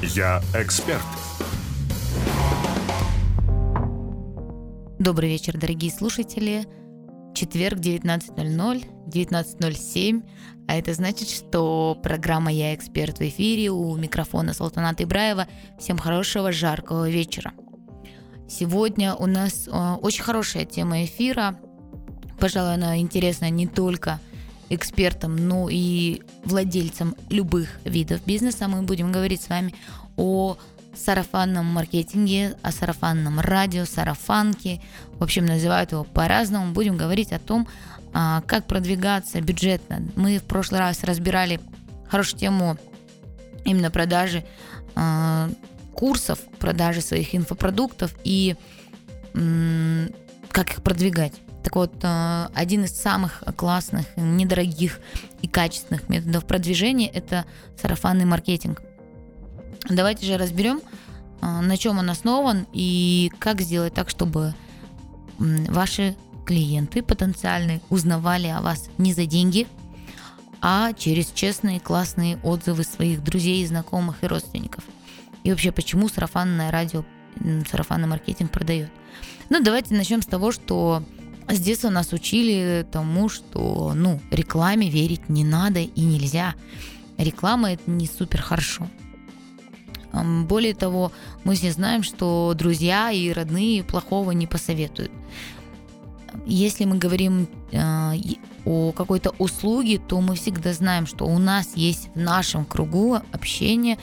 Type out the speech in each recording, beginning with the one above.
Я эксперт. Добрый вечер, дорогие слушатели. Четверг, 19.00, 19.07. А это значит, что программа «Я эксперт» в эфире у микрофона Салтаната Ибраева. Всем хорошего, жаркого вечера. Сегодня у нас э, очень хорошая тема эфира. Пожалуй, она интересна не только экспертам, но и владельцам любых видов бизнеса. Мы будем говорить с вами о сарафанном маркетинге, о сарафанном радио, сарафанке. В общем, называют его по-разному. Будем говорить о том, а, как продвигаться бюджетно. Мы в прошлый раз разбирали хорошую тему именно продажи а, курсов, продажи своих инфопродуктов и как их продвигать. Так вот, а, один из самых классных, недорогих и качественных методов продвижения – это сарафанный маркетинг – Давайте же разберем, а, на чем он основан и как сделать так, чтобы ваши клиенты потенциальные узнавали о вас не за деньги, а через честные, классные отзывы своих друзей, знакомых и родственников. И вообще, почему сарафанное радио, сарафанный маркетинг продает? Ну, давайте начнем с того, что с детства нас учили тому, что, ну, рекламе верить не надо и нельзя. Реклама это не супер хорошо. Более того, мы все знаем, что друзья и родные плохого не посоветуют. Если мы говорим э, о какой-то услуге, то мы всегда знаем, что у нас есть в нашем кругу общения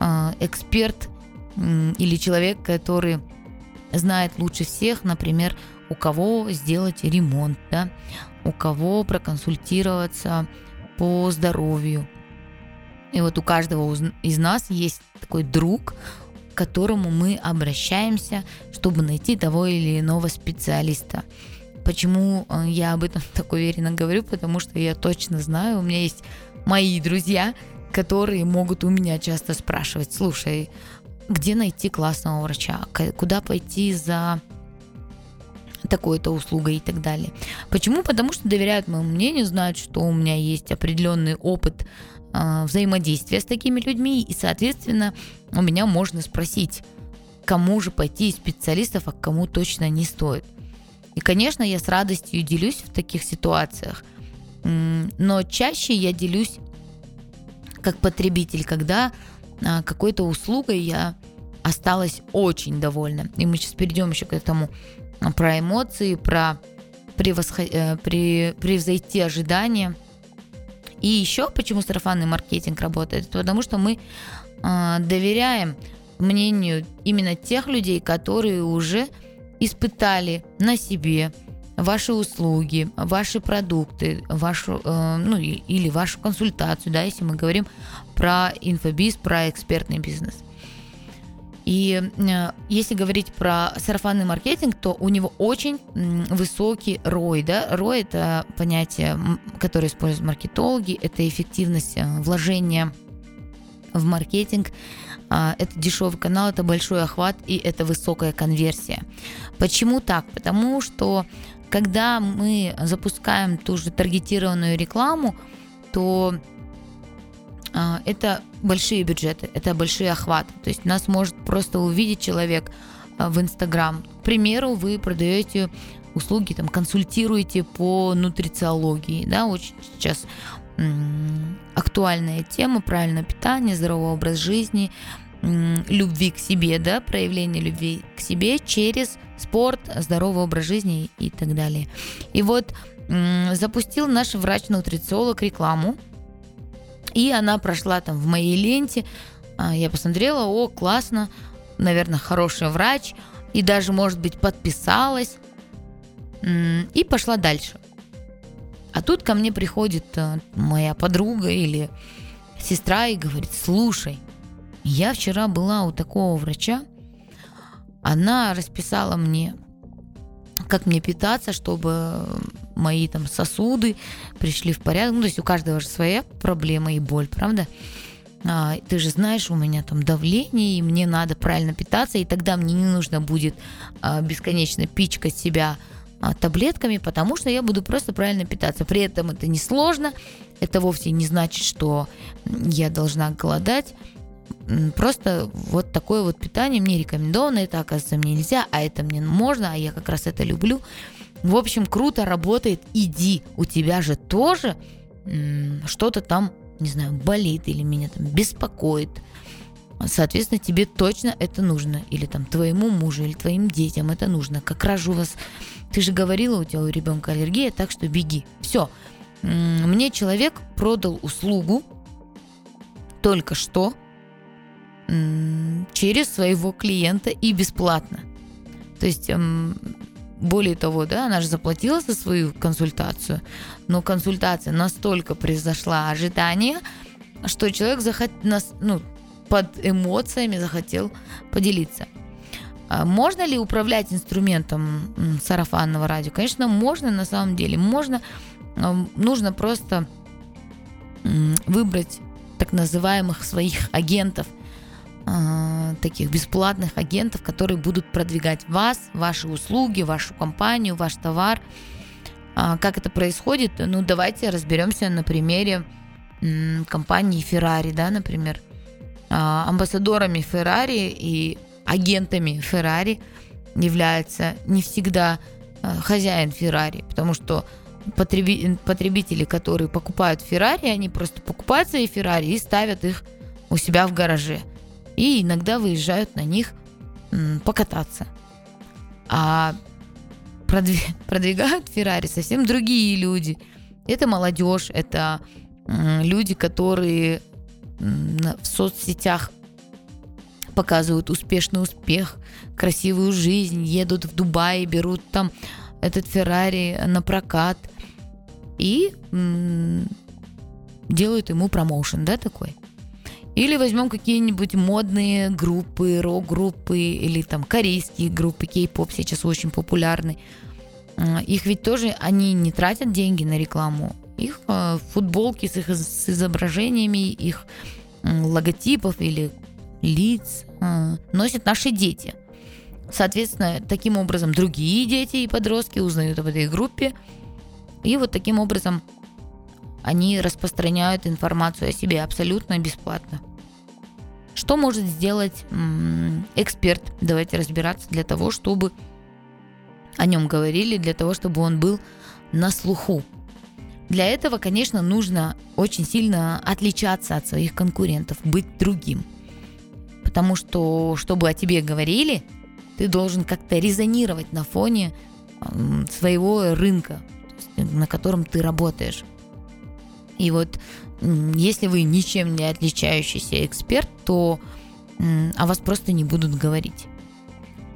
э, эксперт или человек, который знает лучше всех, например, у кого сделать ремонт, да, у кого проконсультироваться по здоровью, и вот у каждого из нас есть такой друг, к которому мы обращаемся, чтобы найти того или иного специалиста. Почему э, я об этом так уверенно говорю? Потому что я точно знаю, у меня есть мои друзья, которые могут у меня часто спрашивать, слушай, где найти классного врача, куда пойти за такой-то услугой и так далее. Почему? Потому что доверяют моему мнению, знают, что у меня есть определенный опыт э, взаимодействия с такими людьми, и, соответственно, у меня можно спросить, кому же пойти из специалистов, а кому точно не стоит. И, конечно, я с радостью делюсь в таких ситуациях, но чаще я делюсь как потребитель, когда а, какой-то услугой я осталась очень довольна. И мы сейчас перейдем еще к этому про эмоции, про превосход... Э, при... превзойти ожидания. И еще почему сарафанный маркетинг работает? Потому что мы э, доверяем мнению именно тех людей, которые уже испытали на себе ваши услуги, ваши продукты, вашу, э, ну или вашу консультацию, да, если мы говорим про инфобиз, про экспертный бизнес. И э, если говорить про сарафанный маркетинг, то у него очень высокий ROI. Да? ROI – это понятие, которое используют маркетологи, это эффективность э, вложения в маркетинг, а, это дешевый канал, это большой охват и это высокая конверсия. Почему так? Потому что когда мы запускаем ту же таргетированную рекламу, то это большие бюджеты, это большие охваты. То есть нас может просто увидеть человек а, в Инстаграм. К примеру, вы продаете услуги, там, консультируете по нутрициологии, да, очень сейчас актуальная тема, правильное питание, здоровый образ жизни, любви к себе, да, проявление любви к себе через спорт, здоровый образ жизни и так далее. И вот запустил наш врач-нутрициолог рекламу, и она прошла там в моей ленте. А, я посмотрела, о, классно, наверное, хороший врач. И даже, может быть, подписалась. И пошла дальше. А тут ко мне приходит э, моя подруга или сестра и говорит, слушай, я вчера была у такого врача, она расписала мне как мне питаться, чтобы мои там сосуды пришли в порядок. Ну, то есть у каждого же своя проблема и боль, правда? А, ты же знаешь, у меня там давление, и мне надо правильно питаться, и тогда мне не нужно будет а, бесконечно пичкать себя а, таблетками, потому что я буду просто правильно питаться. При этом это не сложно, это вовсе не значит, что я должна голодать. просто вот такое вот питание мне рекомендовано, это, оказывается, мне нельзя, а это мне можно, а я как раз это люблю. В общем, круто работает, иди, у тебя же тоже что-то там, не знаю, болит или меня там беспокоит. Соответственно, тебе точно это нужно. Или там твоему мужу, или твоим детям это нужно. Как раз у вас... Ты же говорила, у тебя у ребенка аллергия, так что беги. Все. Мне человек продал услугу только что через своего клиента и бесплатно. То есть более того, да, она же заплатила за свою консультацию, но консультация настолько превзошла ожидания, что человек захот... ну, под эмоциями захотел поделиться. А можно ли управлять инструментом сарафанного радио? Конечно, можно на самом деле. Можно, нужно просто выбрать так называемых своих агентов – э, таких бесплатных агентов, которые будут продвигать вас, ваши услуги, вашу компанию, ваш товар. А, как это происходит? Ну, давайте разберемся на примере м, компании Ferrari, да, например. А, амбассадорами Ferrari и агентами Ferrari является не всегда хозяин Ferrari, потому что потребители, которые покупают Ferrari, они просто покупают свои Ferrari и ставят их у себя в гараже и иногда выезжают на них покататься. А продвигают Феррари совсем другие люди. Это молодежь, это люди, которые в соцсетях показывают успешный успех, красивую жизнь, едут в Дубай, берут там этот Феррари на прокат и делают ему промоушен, да, такой. Или возьмем какие-нибудь модные группы, рок-группы или там корейские группы, кей-поп сейчас очень популярны. Их ведь тоже, они не тратят деньги на рекламу. Их э, футболки с их с изображениями, их логотипов или лиц э, носят наши дети. Соответственно, таким образом другие дети и подростки узнают об этой группе. И вот таким образом они распространяют информацию о себе абсолютно бесплатно. Что может сделать эксперт? Давайте разбираться для того, чтобы о нем говорили, для того, чтобы он был на слуху. Для этого, конечно, нужно очень сильно отличаться от своих конкурентов, быть другим. Потому что, чтобы о тебе говорили, ты должен как-то резонировать на фоне своего рынка, на котором ты работаешь. И вот если вы ничем не отличающийся эксперт, то о вас просто не будут говорить.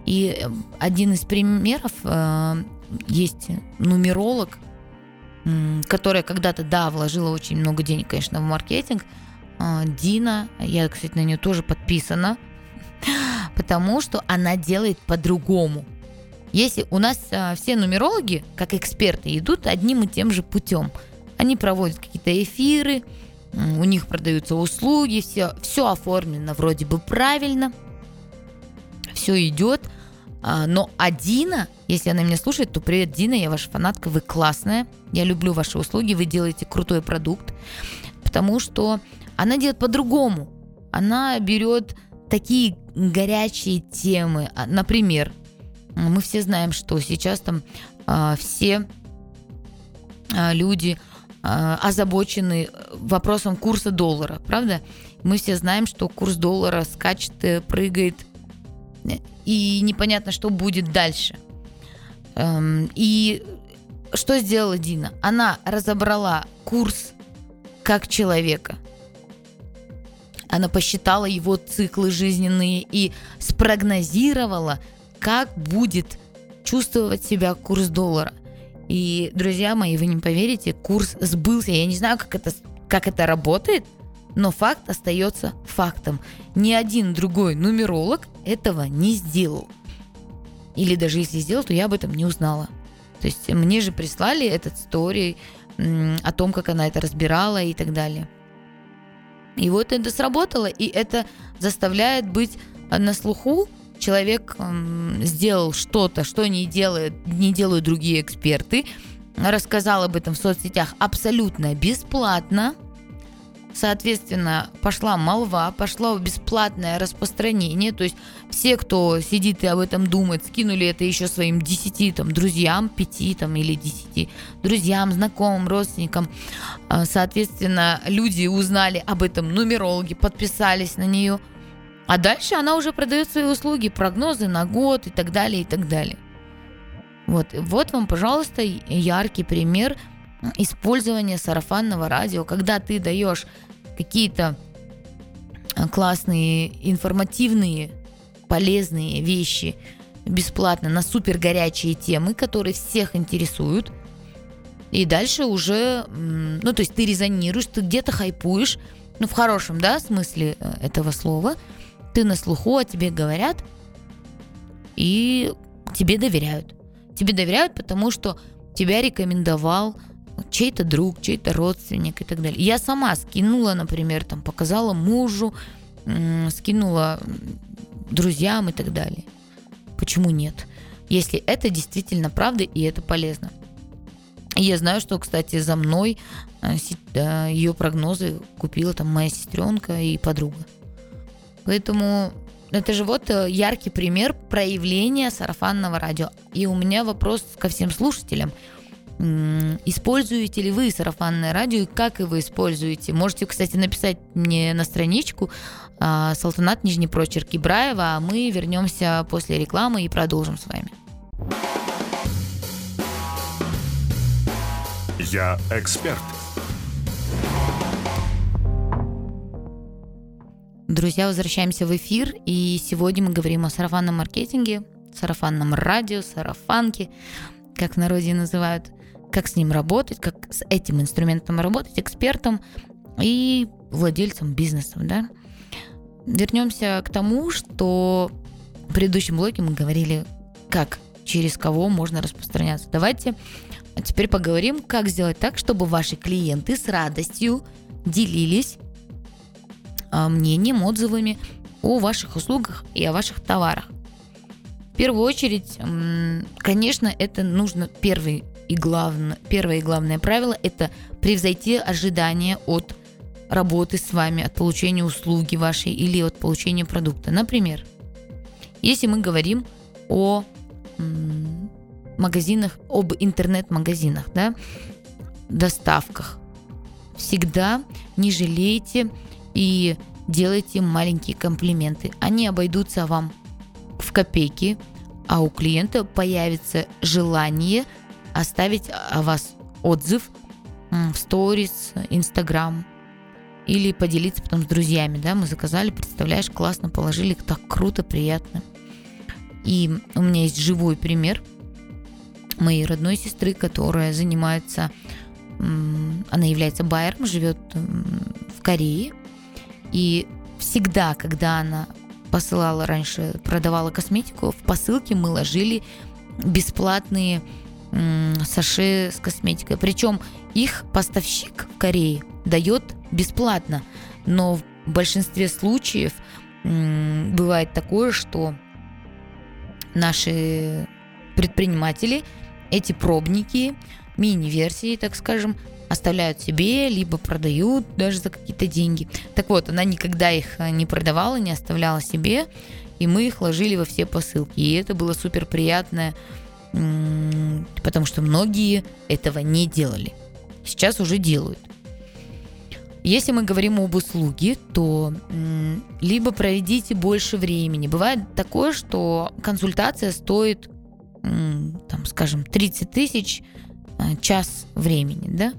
И э, один из примеров э, есть нумеролог, которая когда-то, да, вложила очень много денег, конечно, в маркетинг. Э, Дина, я, кстати, на нее тоже подписана, потому что она делает по-другому. Если у нас все нумерологи, как эксперты, идут одним и тем же путем – они проводят какие-то эфиры, у них продаются услуги, все, все оформлено вроде бы правильно, все идет. А, но а Дина, если она меня слушает, то привет, Дина, я ваша фанатка, вы классная, я люблю ваши услуги, вы делаете крутой продукт, потому что она делает по-другому. Она берет такие горячие темы, а, например, мы все знаем, что сейчас там э, все люди озабочены вопросом курса доллара, правда? Мы все знаем, что курс доллара скачет, э, прыгает, и непонятно, что будет дальше. Эм, и что сделала Дина? Она разобрала курс как человека. Она посчитала его циклы жизненные и спрогнозировала, как будет чувствовать себя курс доллара. И, друзья мои, вы не поверите, курс сбылся. Я не знаю, как это, как это работает, но факт остается фактом. Ни один другой нумеролог этого не сделал. Или даже если сделал, то я об этом не узнала. То есть мне же прислали этот историй о том, как она это разбирала и так далее. И вот это сработало, и это заставляет быть на слуху человек сделал что-то, что не делают, не делают другие эксперты, рассказал об этом в соцсетях абсолютно бесплатно, Соответственно, пошла молва, пошло бесплатное распространение. То есть все, кто сидит и об этом думает, скинули это еще своим 10 там, друзьям, 5 там, или 10 друзьям, знакомым, родственникам. А, соответственно, люди узнали об этом, нумерологи подписались на нее. А дальше она уже продает свои услуги, прогнозы на год и так далее, и так далее. Вот, вот вам, пожалуйста, яркий пример использования сарафанного радио, когда ты даешь какие-то а, классные, информативные, полезные вещи бесплатно на супер горячие темы, которые всех интересуют. И дальше уже, ну, то есть ты резонируешь, ты где-то хайпуешь, ну, в хорошем, да, смысле э, этого слова. Ты на слуху, о тебе говорят, и тебе доверяют. Тебе доверяют, потому что тебя рекомендовал чей-то друг, чей-то родственник и так далее. Я сама скинула, например, там, показала мужу, скинула друзьям и так далее. Почему нет? Если это действительно правда и это полезно. я знаю, что, кстати, за мной э, ее прогнозы купила там моя сестренка и подруга. Поэтому это же вот э, яркий пример проявления сарафанного радио. И у меня вопрос ко всем слушателям – Используете ли вы сарафанное радио и как его используете? Можете, кстати, написать мне на страничку а, Салтанат Нижний Прочерк Ибраева, а мы вернемся после рекламы и продолжим с вами. Я эксперт. Друзья, возвращаемся в эфир, и сегодня мы говорим о сарафанном маркетинге, сарафанном радио, сарафанке, как в народе называют как с ним работать, как с этим инструментом работать, экспертом и владельцем бизнеса, да. Вернемся к тому, что в предыдущем блоке мы говорили, как, через кого можно распространяться. Давайте теперь поговорим, как сделать так, чтобы ваши клиенты с радостью делились а, мнением, отзывами о ваших услугах и о ваших товарах. В первую очередь, конечно, это нужно первый и главное, первое и главное правило – это превзойти ожидания от работы с вами, от получения услуги вашей или от получения продукта. Например, если мы говорим о магазинах, об интернет-магазинах, да, доставках, всегда не жалейте и делайте маленькие комплименты. Они обойдутся вам в копейки, а у клиента появится желание – оставить о вас отзыв в сторис, инстаграм, или поделиться потом с друзьями, да, мы заказали, представляешь, классно положили, так круто, приятно. И у меня есть живой пример моей родной сестры, которая занимается, она является байером, живет в Корее, и всегда, когда она посылала раньше, продавала косметику, в посылке мы ложили бесплатные саши с косметикой. Причем их поставщик в Корее дает бесплатно, но в большинстве случаев бывает такое, что наши предприниматели эти пробники, мини-версии, так скажем, оставляют себе, либо продают даже за какие-то деньги. Так вот, она никогда их не продавала, не оставляла себе, и мы их ложили во все посылки. И это было супер приятное потому что многие этого не делали. Сейчас уже делают. Если мы говорим об услуге, то либо проведите больше времени. Бывает такое, что консультация стоит, там, скажем, 30 тысяч э, час времени, да?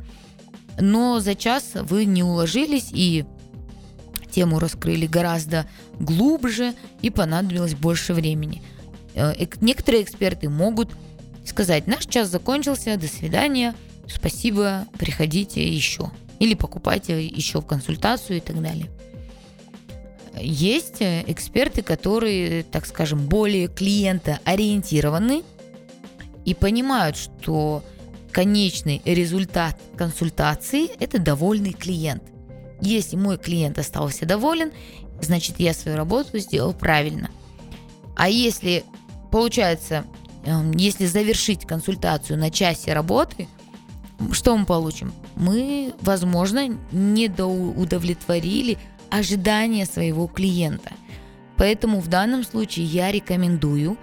Но за час вы не уложились и тему раскрыли гораздо глубже и понадобилось больше времени. Э, некоторые эксперты могут сказать, наш час закончился, до свидания, спасибо, приходите еще. Или покупайте еще в консультацию и так далее. Есть э, эксперты, которые, так скажем, более клиентоориентированы и понимают, что конечный результат консультации – это довольный клиент. Если мой клиент остался доволен, значит, я свою работу сделал правильно. А если получается, эм, если завершить консультацию на часе работы, что мы получим? Мы, возможно, недоудовлетворили ожидания своего клиента. Поэтому в данном случае я рекомендую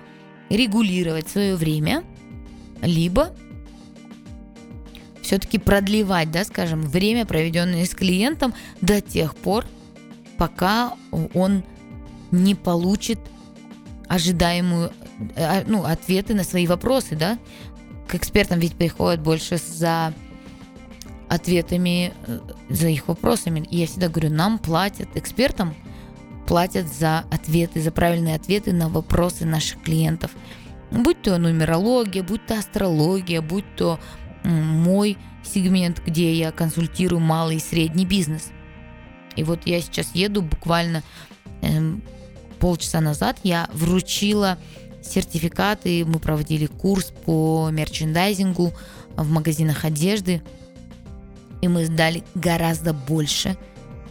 регулировать свое время, либо все-таки продлевать, да, скажем, время, проведенное с клиентом до тех пор, пока он не получит ожидаемую, э, ну, ответы на свои вопросы, да. К экспертам ведь приходят больше за ответами, э, за их вопросами. И я всегда говорю, нам платят, экспертам платят за ответы, за правильные ответы на вопросы наших клиентов. Будь то нумерология, будь то астрология, будь то мой сегмент, где я консультирую малый и средний бизнес. И вот я сейчас еду буквально э, полчаса назад, я вручила сертификаты, мы проводили курс по мерчендайзингу в магазинах одежды, и мы сдали гораздо больше,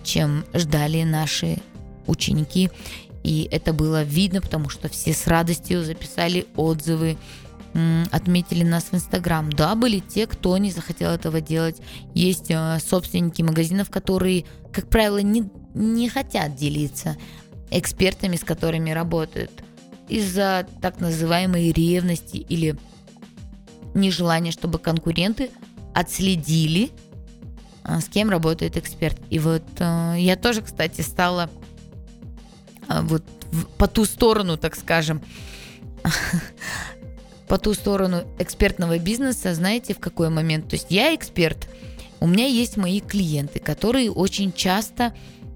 чем ждали наши ученики. И это было видно, потому что все с радостью записали отзывы, отметили нас в Инстаграм. Да, были те, кто не захотел этого делать. Есть э, собственники магазинов, которые, как правило, не, не хотят делиться экспертами, с которыми работают из-за так называемой ревности или нежелания, чтобы конкуренты отследили, э, с кем работает эксперт. И вот э, я тоже, кстати, стала вот по ту сторону, так скажем, по ту сторону экспертного бизнеса, знаете, в какой момент? То есть я эксперт, у меня есть мои клиенты, которые очень часто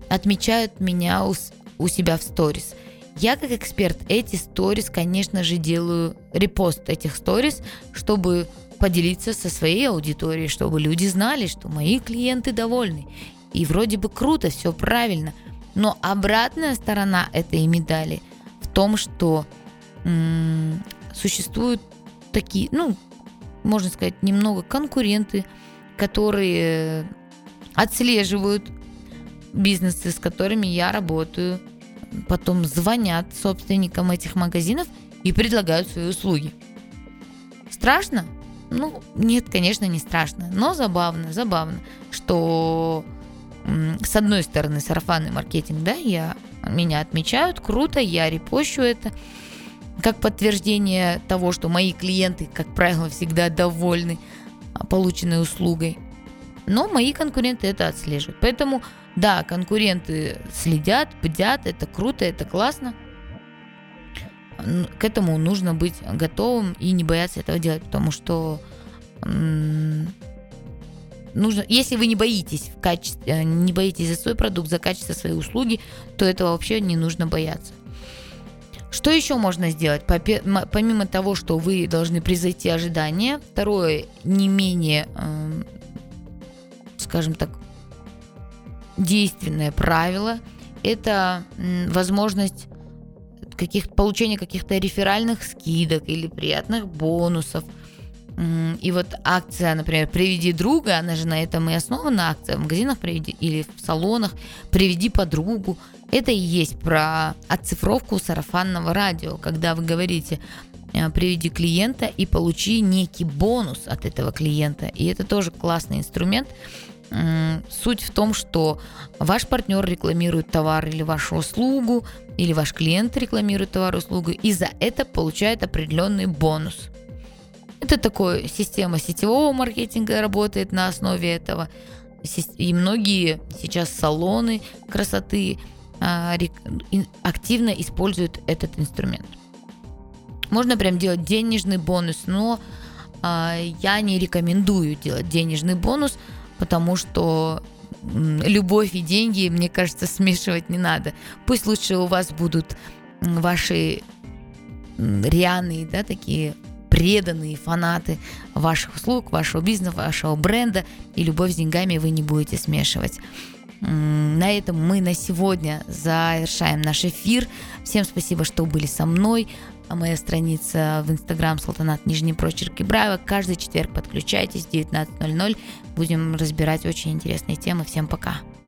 отмечают меня у, у себя в сторис. Я как эксперт эти сторис, конечно же, делаю репост этих сторис, чтобы поделиться со своей аудиторией, чтобы люди знали, что мои клиенты довольны. И вроде бы круто, все правильно. Но обратная сторона этой медали в том, что м- существуют такие, ну, можно сказать, немного конкуренты, которые отслеживают бизнесы, с которыми я работаю, потом звонят собственникам этих магазинов и предлагают свои услуги. Страшно? Ну, нет, конечно, не страшно, но забавно, забавно, что с одной стороны сарафанный маркетинг, да, я, меня отмечают, круто, я репощу это, как подтверждение того, что мои клиенты, как правило, всегда довольны а, полученной услугой. Но мои конкуренты это отслеживают. Поэтому, да, конкуренты следят, бдят, это круто, это классно. К этому нужно быть готовым и не бояться этого делать, потому что нужно, если вы не боитесь в качестве, э, не боитесь за свой продукт, за качество своей услуги, то этого вообще не нужно бояться. Что еще можно сделать? Помимо того, что вы должны превзойти ожидания, второе, не менее, эм, скажем так, действенное правило, это возможность каких, получения каких-то реферальных скидок или приятных бонусов. И вот акция, например, «Приведи друга», она же на этом и основана, акция в магазинах приведи, или в салонах «Приведи подругу». Это и есть про оцифровку сарафанного радио, когда вы говорите э, приведи клиента и получи некий бонус от этого клиента. И это тоже классный инструмент. Суть в том, что ваш партнер рекламирует товар или вашу услугу, или ваш клиент рекламирует товар или услугу, и за это получает определенный бонус. Это такая система сетевого маркетинга работает на основе этого. И многие сейчас салоны красоты а, активно используют этот инструмент. Можно прям делать денежный бонус, но а, я не рекомендую делать денежный бонус, потому что любовь и деньги, мне кажется, смешивать не надо. Пусть лучше у вас будут ваши рьяные, да, такие преданные фанаты ваших услуг, вашего бизнеса, вашего бренда, и любовь с деньгами вы не будете смешивать. На этом мы на сегодня завершаем наш эфир. Всем спасибо, что были со мной. А моя страница в Инстаграм Салтанат Нижний Прочерк Ибраева. Каждый четверг подключайтесь в 19.00. Будем разбирать очень интересные темы. Всем пока.